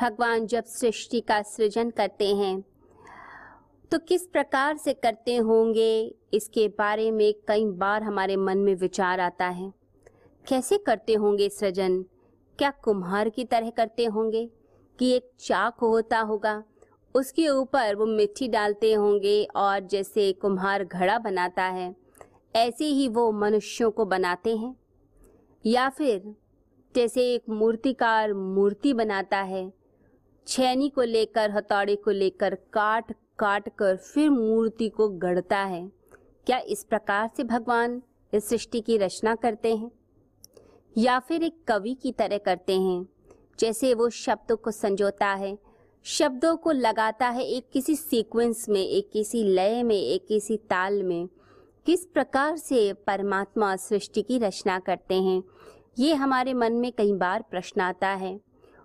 भगवान जब सृष्टि का सृजन करते हैं तो किस प्रकार से करते होंगे? इसके बारे में कई बार हमारे मन में विचार आता है। कैसे करते होंगे सृजन? क्या कुम्हार की तरह करते होंगे? कि एक चाक होता होगा, उसके ऊपर वो मिट्टी डालते होंगे और जैसे कुम्हार घड़ा बनाता है, ऐसे ही वो मनुष्यों को बनाते हैं। या फिर जैसे एक मूर्तिकार मूर्ति बनाता है छैनी को लेकर, हथौड़े को लेकर काट काट कर फिर मूर्ति को गढ़ता है। क्या इस प्रकार से भगवान इस सृष्टि की रचना करते हैं? या फिर एक कवि की तरह करते हैं, जैसे वो शब्दों को संजोता है, शब्दों को लगाता है एक किसी सीक्वेंस में, एक किसी लय में, एक किसी ताल में। किस प्रकार से परमात्मा सृष्टि की रचना करते हैं, ये हमारे मन में कई बार प्रश्न आता है।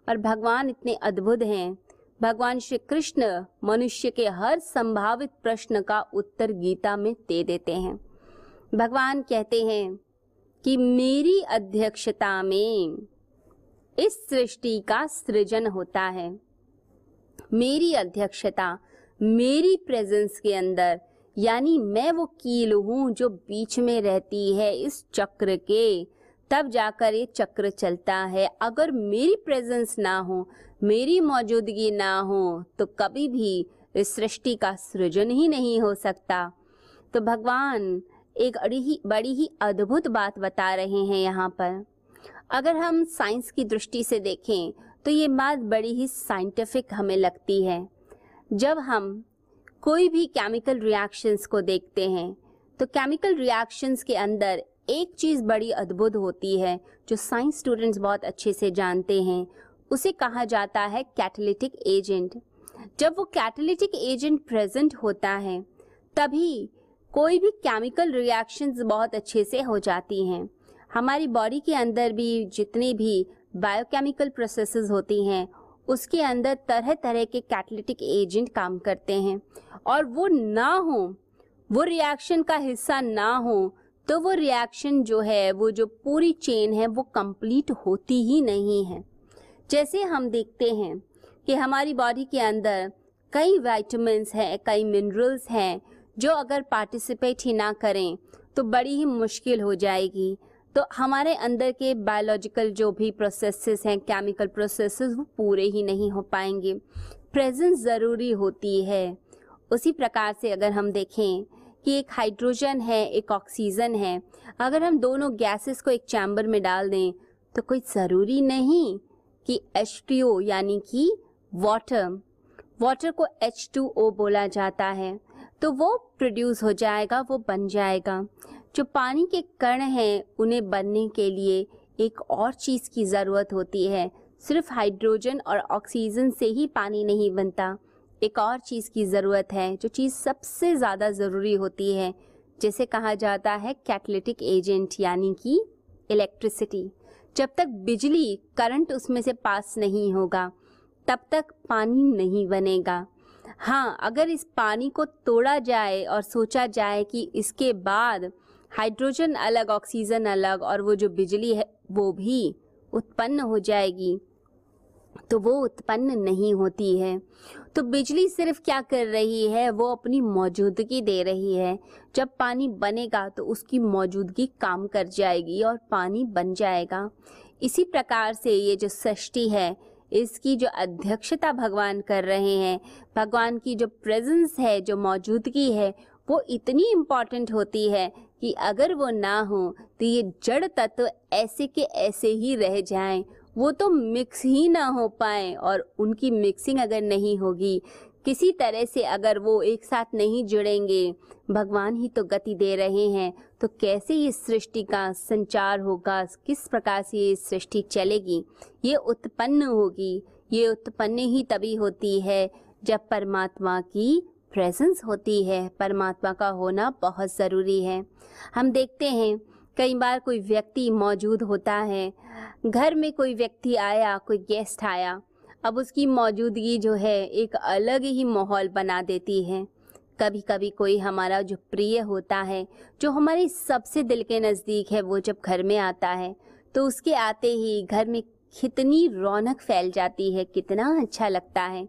और भगवान इतने अद्भुत हैं। भगवान श्री कृष्ण मनुष्य के हर संभावित प्रश्न का उत्तर गीता में दे देते हैं। भगवान कहते हैं कि मेरी अध्यक्षता में इस सृष्टि का सृजन होता है। मेरी अध्यक्षता मेरी प्रेजेंस के अंदर, यानी मैं वो कील हूँ जो बीच में रहती है इस चक्र के तब जाकर ये चक्र चलता है। अगर मेरी प्रेजेंस ना हो, मेरी मौजूदगी ना हो तो कभी भी इस सृष्टि का सृजन ही नहीं हो सकता। तो भगवान एक बड़ी ही बड़ी ही अद्भुत बात बता रहे हैं यहाँ पर। अगर हम साइंस की दृष्टि से देखें तो ये बात बड़ी ही साइंटिफिक हमें लगती है। जब हम कोई भी केमिकल रिएक्शंस को देखते हैं तो केमिकल रिएक्शंस के अंदर एक चीज़ बड़ी अद्भुत होती है, जो साइंस स्टूडेंट्स बहुत अच्छे से जानते हैं। उसे कहा जाता है कैटलिटिक एजेंट। जब वो कैटलिटिक एजेंट प्रेजेंट होता है, तभी कोई भी केमिकल रिएक्शंस बहुत अच्छे से हो जाती हैं। हमारी बॉडी के अंदर भी जितने भी बायोकेमिकल प्रोसेसेस होती हैं, उसके अंदर तरह तरह के कैटलिटिक एजेंट काम करते हैं। और वो ना हो, वो रिएक्शन का हिस्सा ना हो तो वो रिएक्शन जो है, वो जो पूरी चेन है, वो कंप्लीट होती ही नहीं है। जैसे हम देखते हैं कि हमारी बॉडी के अंदर कई वाइटमिन हैं, कई मिनरल्स हैं, जो अगर पार्टिसिपेट ही ना करें तो बड़ी ही मुश्किल हो जाएगी। तो हमारे अंदर के बायोलॉजिकल जो भी प्रोसेसेस हैं केमिकल प्रोसेसेस वो पूरे ही नहीं हो पाएँगे। प्रेजेंस ज़रूरी होती है। उसी प्रकार से अगर हम देखें कि एक हाइड्रोजन है, एक ऑक्सीजन है। अगर हम दोनों गैसेस को एक चैम्बर में डाल दें तो कोई ज़रूरी नहीं कि एच यानी कि वाटर वाटर को H2O बोला जाता है। तो वो प्रोड्यूस हो जाएगा, वो बन जाएगा। जो पानी के कण हैं, उन्हें बनने के लिए एक और चीज़ की ज़रूरत होती है। सिर्फ़ हाइड्रोजन और ऑक्सीजन से ही पानी नहीं बनता। एक और चीज़ की ज़रूरत है, जो चीज़ सबसे ज़्यादा ज़रूरी होती है, जिसे कहा जाता है कैटलिटिक एजेंट यानी कि इलेक्ट्रिसिटी जब तक बिजली करंट उसमें से पास नहीं होगा, तब तक पानी नहीं बनेगा। हाँ अगर इस पानी को तोड़ा जाए और सोचा जाए कि इसके बाद हाइड्रोजन अलग ऑक्सीजन अलग, और वो जो बिजली है, वो भी उत्पन्न हो जाएगी तो वो उत्पन्न नहीं होती है। तो बिजली सिर्फ़ क्या कर रही है? वो अपनी मौजूदगी दे रही है। जब पानी बनेगा तो उसकी मौजूदगी काम कर जाएगी और पानी बन जाएगा। इसी प्रकार से ये जो सृष्टि है, इसकी जो अध्यक्षता भगवान कर रहे हैं, भगवान की जो प्रेजेंस है, जो मौजूदगी है, वो इतनी इंपॉर्टेंट होती है कि अगर वो ना हो तो ये जड़ तत्व ऐसे के ऐसे ही रह जाएँ वो तो मिक्स ही ना हो पाए और उनकी मिक्सिंग अगर नहीं होगी, किसी तरह से अगर वो एक साथ नहीं जुड़ेंगे, भगवान ही तो गति दे रहे हैं तो कैसे ये सृष्टि का संचार होगा? किस प्रकार से ये सृष्टि चलेगी? ये उत्पन्न होगी, ये उत्पन्न ही तभी होती है जब परमात्मा की प्रेजेंस होती है। परमात्मा का होना बहुत ज़रूरी है। हम देखते हैं कई बार कोई व्यक्ति मौजूद होता है। घर में कोई व्यक्ति आया, कोई गेस्ट आया, अब उसकी मौजूदगी जो है एक अलग ही माहौल बना देती है। कभी कभी कोई हमारा जो प्रिय होता है, जो हमारे सबसे दिल के नज़दीक है, वो जब घर में आता है तो उसके आते ही घर में कितनी रौनक फैल जाती है, कितना अच्छा लगता है।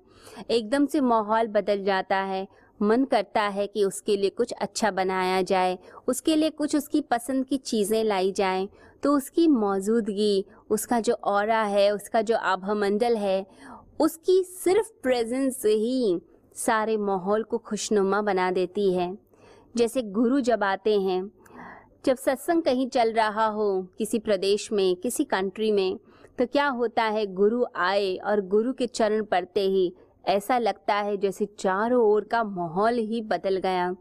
एकदम से माहौल बदल जाता है मन करता है कि उसके लिए कुछ अच्छा बनाया जाए, उसके लिए कुछ उसकी पसंद की चीज़ें लाई जाएँ तो उसकी मौजूदगी, उसका जो और है, उसका जो आभामंडल है, उसकी सिर्फ़ प्रेजेंस ही सारे माहौल को खुशनुमा बना देती है। जैसे गुरु जब आते हैं, जब सत्संग कहीं चल रहा हो, किसी प्रदेश में, किसी कंट्री में तो क्या होता है, गुरु आए और गुरु के चरण पड़ते ही ऐसा लगता है जैसे चारों ओर का माहौल ही बदल गया।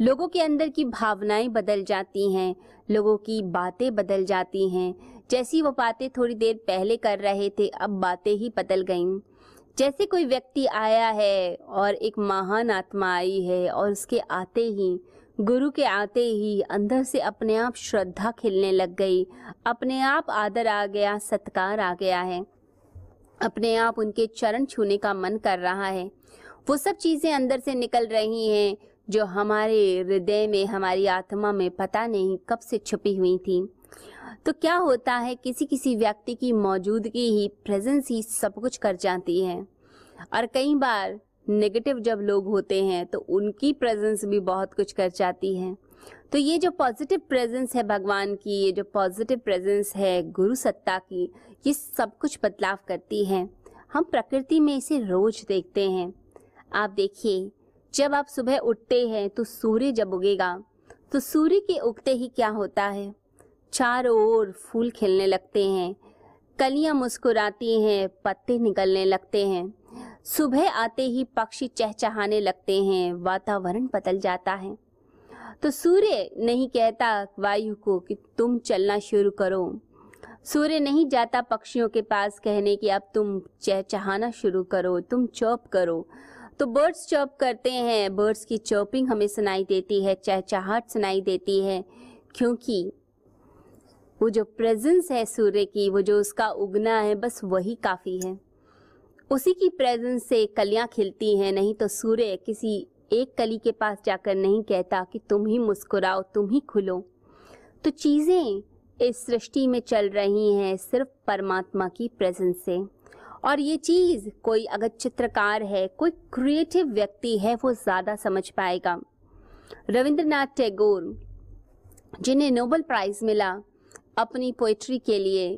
लोगों के अंदर की भावनाएँ बदल जाती हैं, लोगों की बातें बदल जाती हैं। जैसी वो बातें थोड़ी देर पहले कर रहे थे, अब बातें ही बदल गईं। जैसे कोई व्यक्ति आया है और एक महान आत्मा आई है और उसके आते ही, गुरु के आते ही अंदर से अपने आप श्रद्धा खिलने लग गई। अपने आप आदर आ गया, सत्कार आ गया है। अपने आप उनके चरण छूने का मन कर रहा है। वो सब चीज़ें अंदर से निकल रही हैं, जो हमारे हृदय में, हमारी आत्मा में पता नहीं कब से छुपी हुई थी। तो क्या होता है किसी किसी व्यक्ति की मौजूदगी ही प्रेजेंस ही सब कुछ कर जाती है। और कई बार नेगेटिव जब लोग होते हैं तो उनकी प्रेजेंस भी बहुत कुछ कर जाती है। तो ये जो पॉजिटिव प्रेजेंस है भगवान की, ये जो पॉजिटिव प्रेजेंस है गुरु सत्ता की, ये सब कुछ बदलाव करती है। हम प्रकृति में इसे रोज देखते हैं। आप देखिए, जब आप सुबह उठते हैं तो सूर्य जब उगेगा तो सूर्य के उगते ही क्या होता है? चारों ओर फूल खिलने लगते हैं, कलियाँ मुस्कुराती हैं, पत्ते निकलने लगते हैं। सुबह आते ही पक्षी चहचहाने लगते हैं, वातावरण बदल जाता है। तो सूर्य नहीं कहता वायु को कि तुम चलना शुरू करो। सूर्य नहीं जाता पक्षियों के पास कहने कि अब तुम चहचहाना शुरू करो, तुम चौप करो। तो बर्ड्स चौप करते हैं बर्ड्स की चौपिंग हमें सुनाई देती है चहचहाट सुनाई देती है, क्योंकि वो जो प्रेजेंस है सूर्य की, वो जो उसका उगना है, बस वही काफ़ी है। उसी की प्रेजेंस से कलियाँ खिलती हैं, नहीं तो सूर्य किसी एक कली के पास जाकर नहीं कहता कि तुम ही मुस्कुराओ, तुम ही खुलो। तो चीज़ें इस सृष्टि में चल रही हैं सिर्फ़ परमात्मा की प्रेजेंस से। और ये चीज़ कोई अगर चित्रकार है, कोई क्रिएटिव व्यक्ति है, वो ज़्यादा समझ पाएगा। रविंद्रनाथ टैगोर, जिन्हें नोबल प्राइज़ मिला अपनी पोइट्री के लिए,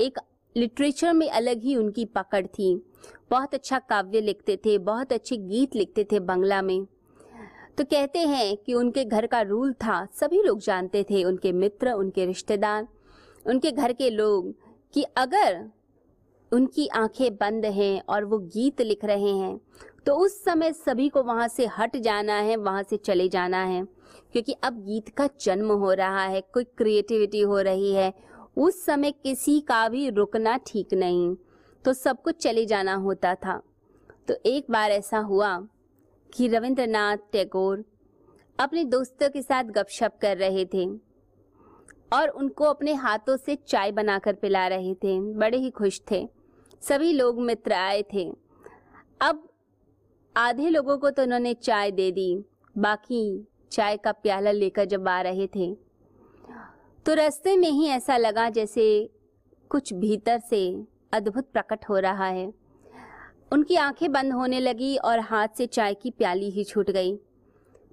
एक लिटरेचर में अलग ही उनकी पकड़ थी। बहुत अच्छा काव्य लिखते थे, बहुत अच्छे गीत लिखते थे बंगला में। तो कहते हैं कि उनके घर का रूल था, सभी लोग जानते थे उनके मित्र, उनके रिश्तेदार, उनके घर के लोग कि अगर उनकी आँखें बंद हैं और वो गीत लिख रहे हैं तो उस समय सभी को वहाँ से हट जाना है, वहाँ से चले जाना है। क्योंकि अब गीत का जन्म हो रहा है, कोई क्रिएटिविटी हो रही है, उस समय किसी का भी रुकना ठीक नहीं। तो सब कुछ चले जाना होता था। तो एक बार ऐसा हुआ कि रविंद्रनाथ टैगोर अपने दोस्तों के साथ गपशप कर रहे थे और उनको अपने हाथों से चाय बनाकर पिला रहे थे। बड़े ही खुश थे। सभी लोग मित्र आए थे। अब आधे लोगों को तो उन्होंने चाय दे दी। बाकी चाय का प्याला लेकर जब आ रहे थे तो रास्ते में ही ऐसा लगा जैसे कुछ भीतर से अद्भुत प्रकट हो रहा है। उनकी आँखें बंद होने लगी और हाथ से चाय की प्याली ही छूट गई।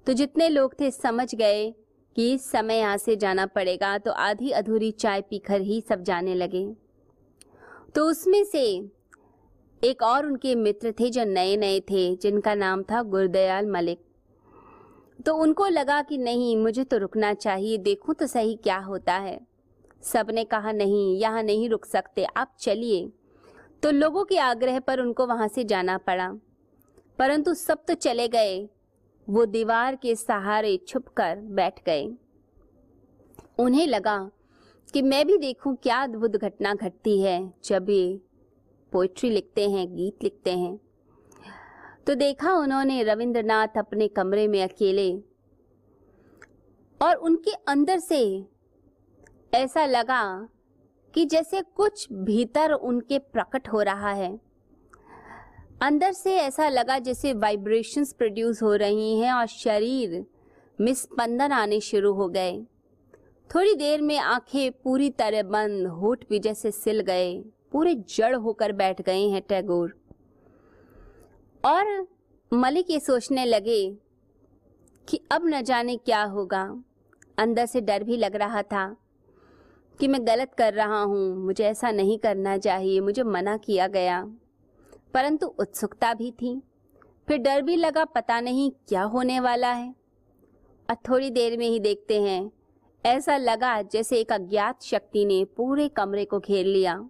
तो जितने लोग थे समझ गए कि इस समय यहाँ से जाना पड़ेगा तो आधी अधूरी चाय पीकर ही सब जाने लगे। तो उसमें से एक और उनके मित्र थे जो नए नए थे, जिनका नाम था गुरदयाल मलिक। तो उनको लगा कि नहीं, मुझे तो रुकना चाहिए, देखूँ तो सही क्या होता है। सबने कहा, नहीं, यहाँ नहीं रुक सकते, आप चलिए। तो लोगों के आग्रह पर उनको वहाँ से जाना पड़ा। परंतु सब तो चले गए। वो दीवार के सहारे छुपकर बैठ गए। उन्हें लगा कि मैं भी देखूँ क्या अद्भुत घटना घटती है। जब ये पोइट्री लिखते हैं, गीत लिखते हैं। तो देखा उन्होंने रविंद्रनाथ अपने कमरे में अकेले और उनके अंदर से ऐसा लगा कि जैसे कुछ भीतर उनके प्रकट हो रहा है। अंदर से ऐसा लगा जैसे वाइब्रेशंस प्रोड्यूस हो रही हैं और शरीर में स्पंदन आने शुरू हो गए। थोड़ी देर में आँखें पूरी तरह बंद, होठ भी जैसे सिल गए। पूरे जड़ होकर बैठ गए हैं टैगोर। और मलिक ये सोचने लगे कि अब न जाने क्या होगा। अंदर से डर भी लग रहा था। कि मैं गलत कर रहा हूँ, मुझे ऐसा नहीं करना चाहिए, मुझे मना किया गया। परंतु उत्सुकता भी थी। फिर डर भी लगा, पता नहीं क्या होने वाला है। और थोड़ी देर में ही देखते हैं। ऐसा लगा जैसे एक अज्ञात शक्ति ने पूरे कमरे को घेर लिया।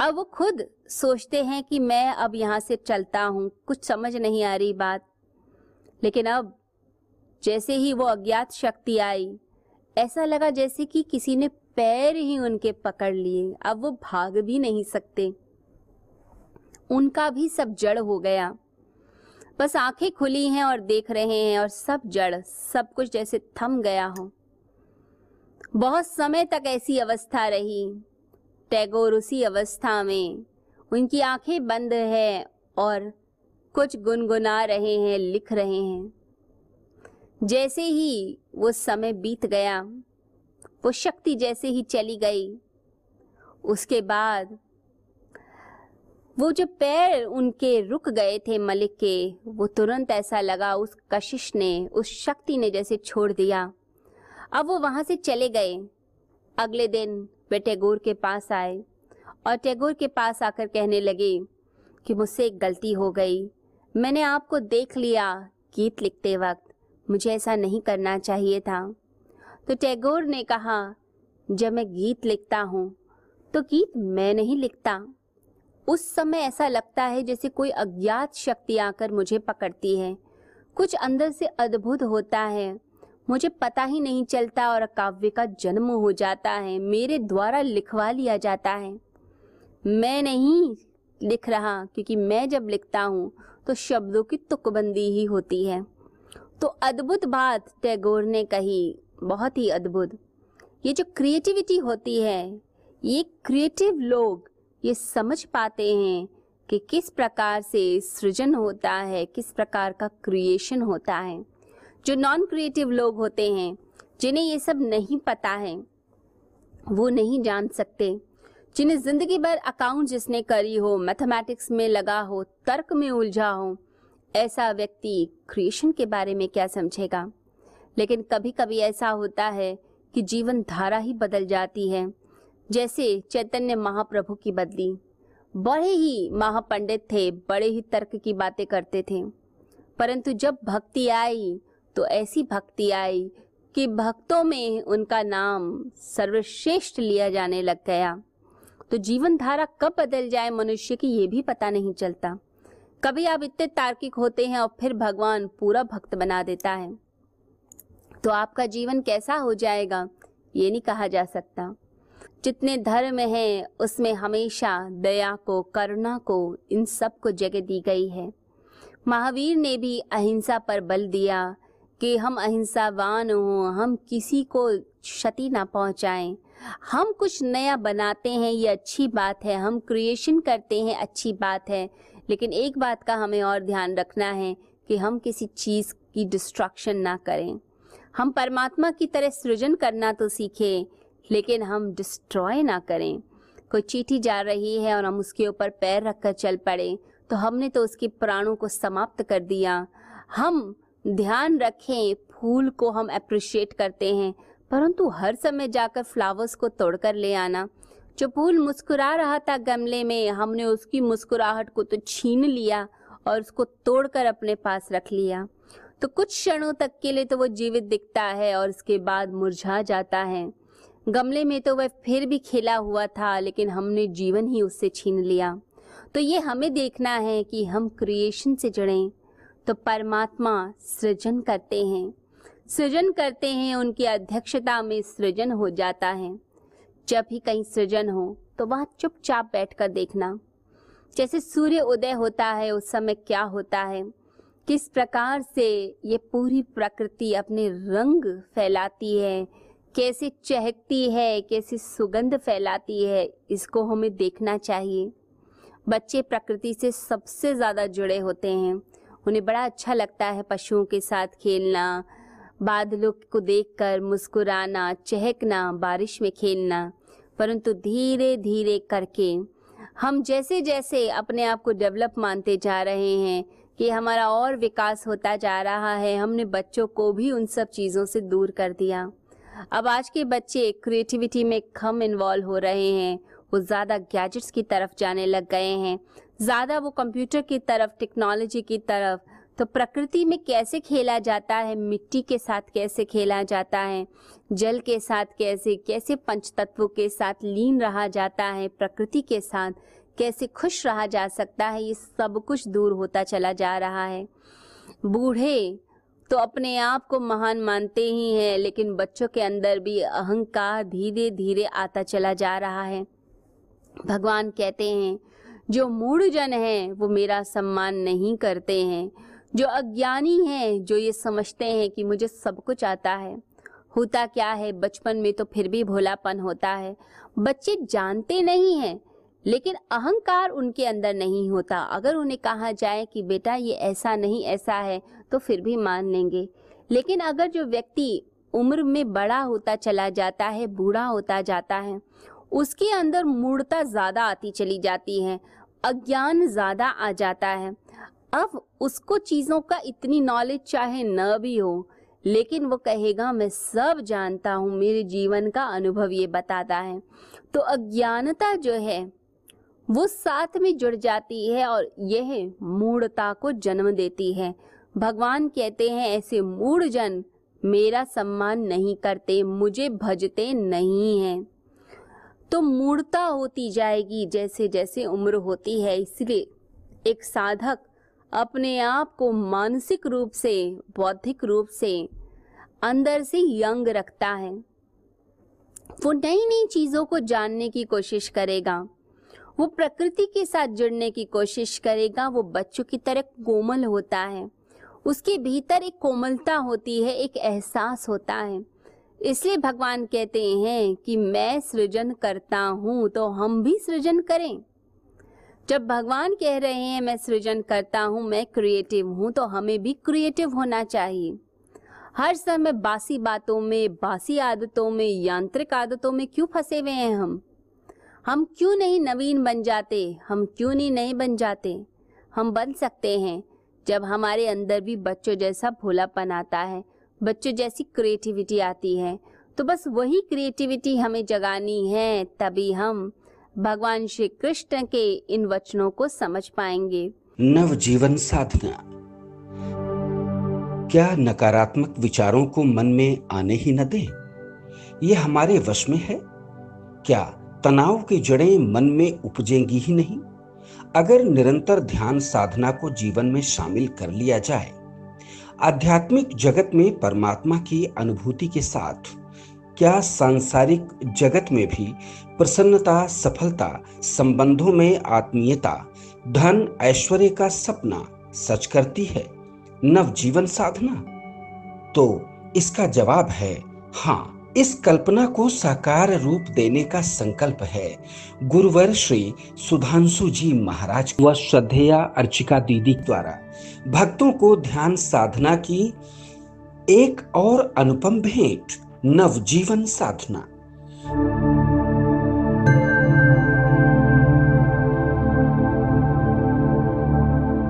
अब वो खुद सोचते हैं कि मैं अब यहाँ से चलता हूँ, कुछ समझ नहीं आ रही बात। लेकिन अब जैसे ही वो अज्ञात शक्ति आई ऐसा लगा जैसे कि किसी ने पैर ही उनके पकड़ लिए। अब वो भाग भी नहीं सकते। उनका भी सब जड़ हो गया। बस आँखें खुली हैं और देख रहे हैं और सब जड़, सब कुछ जैसे थम गया हो। बहुत समय तक ऐसी अवस्था रही। टैगोर उसी अवस्था में। उनकी आँखें बंद है और कुछ गुनगुना रहे हैं, लिख रहे हैं। जैसे ही वो समय बीत गया। वो शक्ति जैसे ही चली गई। उसके बाद वो जो पैर उनके रुक गए थे मलिक के, वो तुरंत ऐसा लगा उस कशिश ने, उस शक्ति ने जैसे छोड़ दिया। अब वो वहाँ से चले गए। अगले दिन वे टैगोर के पास आए और टैगोर के पास आकर कहने लगे कि मुझसे एक गलती हो गई। मैंने आपको देख लिया गीत लिखते वक्त। मुझे ऐसा नहीं करना चाहिए था। तो टैगोर ने कहा, जब मैं गीत लिखता हूँ तो गीत मैं नहीं लिखता। उस समय ऐसा लगता है जैसे कोई अज्ञात शक्ति आकर मुझे पकड़ती है। कुछ अंदर से अद्भुत होता है। मुझे पता ही नहीं चलता और काव्य का जन्म हो जाता है। मेरे द्वारा लिखवा लिया जाता है। मैं नहीं लिख रहा, क्योंकि मैं जब लिखता हूँ तो शब्दों की तुकबंदी ही होती है। तो अद्भुत बात टैगोर ने कही। बहुत ही अद्भुत। ये जो क्रिएटिविटी होती है, ये क्रिएटिव लोग ये समझ पाते हैं कि किस प्रकार से सृजन होता है, किस प्रकार का क्रिएशन होता है। जो नॉन क्रिएटिव लोग होते हैं, जिन्हें ये सब नहीं पता है, वो नहीं जान सकते। जिन्हें ज़िंदगी भर अकाउंट जिसने करी हो मैथमेटिक्स में लगा हो, तर्क में उलझा हो ऐसा व्यक्ति क्रिएशन के बारे में क्या समझेगा? लेकिन कभी कभी ऐसा होता है कि जीवन धारा ही बदल जाती है। जैसे चैतन्य महाप्रभु की बदली। बड़े ही महापंडित थे, बड़े ही तर्क की बातें करते थे। परंतु जब भक्ति आई तो ऐसी भक्ति आई कि भक्तों में उनका नाम सर्वश्रेष्ठ लिया जाने लग गया। तो जीवन धारा कब बदल जाए मनुष्य की, ये भी पता नहीं चलता। कभी आप इतने तार्किक होते हैं और फिर भगवान पूरा भक्त बना देता है। तो आपका जीवन कैसा हो जाएगा, ये नहीं कहा जा सकता। जितने धर्म हैं, उसमें हमेशा दया को, करुणा को, इन सबको जगह दी गई है। महावीर ने भी अहिंसा पर बल दिया कि हम अहिंसावान हों, हम किसी को क्षति ना पहुंचाएँ। हम कुछ नया बनाते हैं, ये अच्छी बात है। हम क्रिएशन करते हैं, अच्छी बात है। लेकिन एक बात का हमें और ध्यान रखना है कि हम किसी चीज़ की डिस्ट्रक्शन ना करें। हम परमात्मा की तरह सृजन करना तो सीखें, लेकिन हम डिस्ट्रॉय ना करें। कोई चीटी जा रही है और हम उसके ऊपर पैर रखकर चल पड़े तो हमने तो उसके प्राणों को समाप्त कर दिया। हम ध्यान रखें, फूल को हम अप्रिशिएट करते हैं। परंतु हर समय जाकर फ्लावर्स को तोड़कर ले आना। जो फूल मुस्कुरा रहा था गमले में, हमने उसकी मुस्कुराहट को तो छीन लिया और उसको तोड़कर अपने पास रख लिया। तो कुछ क्षणों तक के लिए तो वो जीवित दिखता है और उसके बाद मुरझा जाता है। गमले में तो वह फिर भी खिला हुआ था, लेकिन हमने जीवन ही उससे छीन लिया। तो ये हमें देखना है कि हम क्रिएशन से जुड़ें। तो परमात्मा सृजन करते हैं। सृजन करते हैं, उनकी अध्यक्षता में सृजन हो जाता है। जब ही कहीं सृजन हो तो वहाँ चुपचाप बैठकर देखना। जैसे सूर्य उदय होता है, उस समय क्या होता है? किस प्रकार से ये पूरी प्रकृति अपने रंग फैलाती है? कैसे चहकती है, कैसी सुगंध फैलाती है, इसको हमें देखना चाहिए। बच्चे प्रकृति से सबसे ज़्यादा जुड़े होते हैं। उन्हें बड़ा अच्छा लगता है पशुओं के साथ खेलना बादलों को देखकर मुस्कुराना, चहकना, बारिश में खेलना, परंतु धीरे धीरे करके हम जैसे जैसे अपने आप को डेवलप मानते जा रहे हैं कि हमारा और विकास होता जा रहा है, हमने बच्चों को भी उन सब चीज़ों से दूर कर दिया। अब आज के बच्चे क्रिएटिविटी में कम इन्वॉल्व हो रहे हैं, वो ज़्यादा गैजेट्स की तरफ़ जाने लग गए हैं, ज़्यादा वो कंप्यूटर की तरफ़ टेक्नोलॉजी की तरफ़ तो प्रकृति में कैसे खेला जाता है? मिट्टी के साथ कैसे खेला जाता है? जल के साथ कैसे कैसे पंच तत्वों के साथ लीन रहा जाता है? प्रकृति के साथ कैसे खुश रहा जा सकता है? ये सब कुछ दूर होता चला जा रहा है। बूढ़े तो अपने आप को महान मानते ही हैं, लेकिन बच्चों के अंदर भी अहंकार धीरे धीरे आता चला जा रहा है। भगवान कहते हैं, जो मूढ़ जन हैं, वो मेरा सम्मान नहीं करते हैं। जो अज्ञानी हैं, जो ये समझते हैं कि मुझे सब कुछ आता है। होता क्या है? बचपन में तो फिर भी भोलापन होता है। बच्चे जानते नहीं हैं, लेकिन अहंकार उनके अंदर नहीं होता। अगर उन्हें कहा जाए कि, बेटा, ये ऐसा नहीं, ऐसा है तो फिर भी मान लेंगे। लेकिन अगर जो व्यक्ति उम्र में बड़ा होता चला जाता है, बूढ़ा होता जाता है, उसके अंदर मूर्ता ज़्यादा आती चली जाती है, अज्ञान ज़्यादा आ जाता है। अब उसको चीज़ों का इतनी नॉलेज चाहे न भी हो, लेकिन वो कहेगा, मैं सब जानता हूँ, मेरे जीवन का अनुभव ये बताता है। तो अज्ञानता जो है, वो साथ में जुड़ जाती है और यह मूढ़ता को जन्म देती है। भगवान कहते हैं, ऐसे मूढ़ जन मेरा सम्मान नहीं करते, मुझे भजते नहीं हैं। तो मूर्ता होती जाएगी जैसे जैसे उम्र होती है। इसलिए एक साधक अपने आप को मानसिक रूप से, बौद्धिक रूप से अंदर से यंग रखता है। वो नई नई चीज़ों को जानने की कोशिश करेगा। वो प्रकृति के साथ जुड़ने की कोशिश करेगा। वो बच्चों की तरह कोमल होता है। उसके भीतर एक कोमलता होती है, एक एहसास होता है। इसलिए भगवान कहते हैं कि मैं सृजन करता हूँ तो हम भी सृजन करें। जब भगवान कह रहे हैं, मैं सृजन करता हूँ, मैं क्रिएटिव हूँ तो हमें भी क्रिएटिव होना चाहिए। हर समय बासी बातों में, बासी आदतों में, यांत्रिक आदतों में क्यों फंसे हुए हैं हम? हम क्यों नहीं नवीन बन जाते? हम क्यों नहीं नहीं बन जाते? हम बन सकते हैं, जब हमारे अंदर भी बच्चों जैसा भोलापन आता है, बच्चों जैसी क्रिएटिविटी आती है। तो बस वही क्रिएटिविटी हमें जगानी है, तभी हम भगवान श्री कृष्ण के इन वचनों को समझ पाएँगे। नव जीवन साधना। क्या नकारात्मक विचारों को मन में आने ही न दे? ये हमारे वश में है। क्या तनाव की जड़ें मन में उपजेंगी ही नहीं? अगर निरंतर ध्यान साधना को जीवन में शामिल कर लिया जाए, आध्यात्मिक जगत में परमात्मा की अनुभूति के साथ क्या सांसारिक जगत में भी प्रसन्नता, सफलता, संबंधों में आत्मीयता, धन, ऐश्वर्य का सपना सच करती है? नव जीवन साधना? तो इसका जवाब है हाँ इस कल्पना को साकार रूप देने का संकल्प है। गुरुवर श्री सुधांशु जी महाराज व श्रद्धेया अर्चिका दीदी द्वारा। भक्तों को ध्यान साधना की एक और अनुपम भेंट। नवजीवन साधना।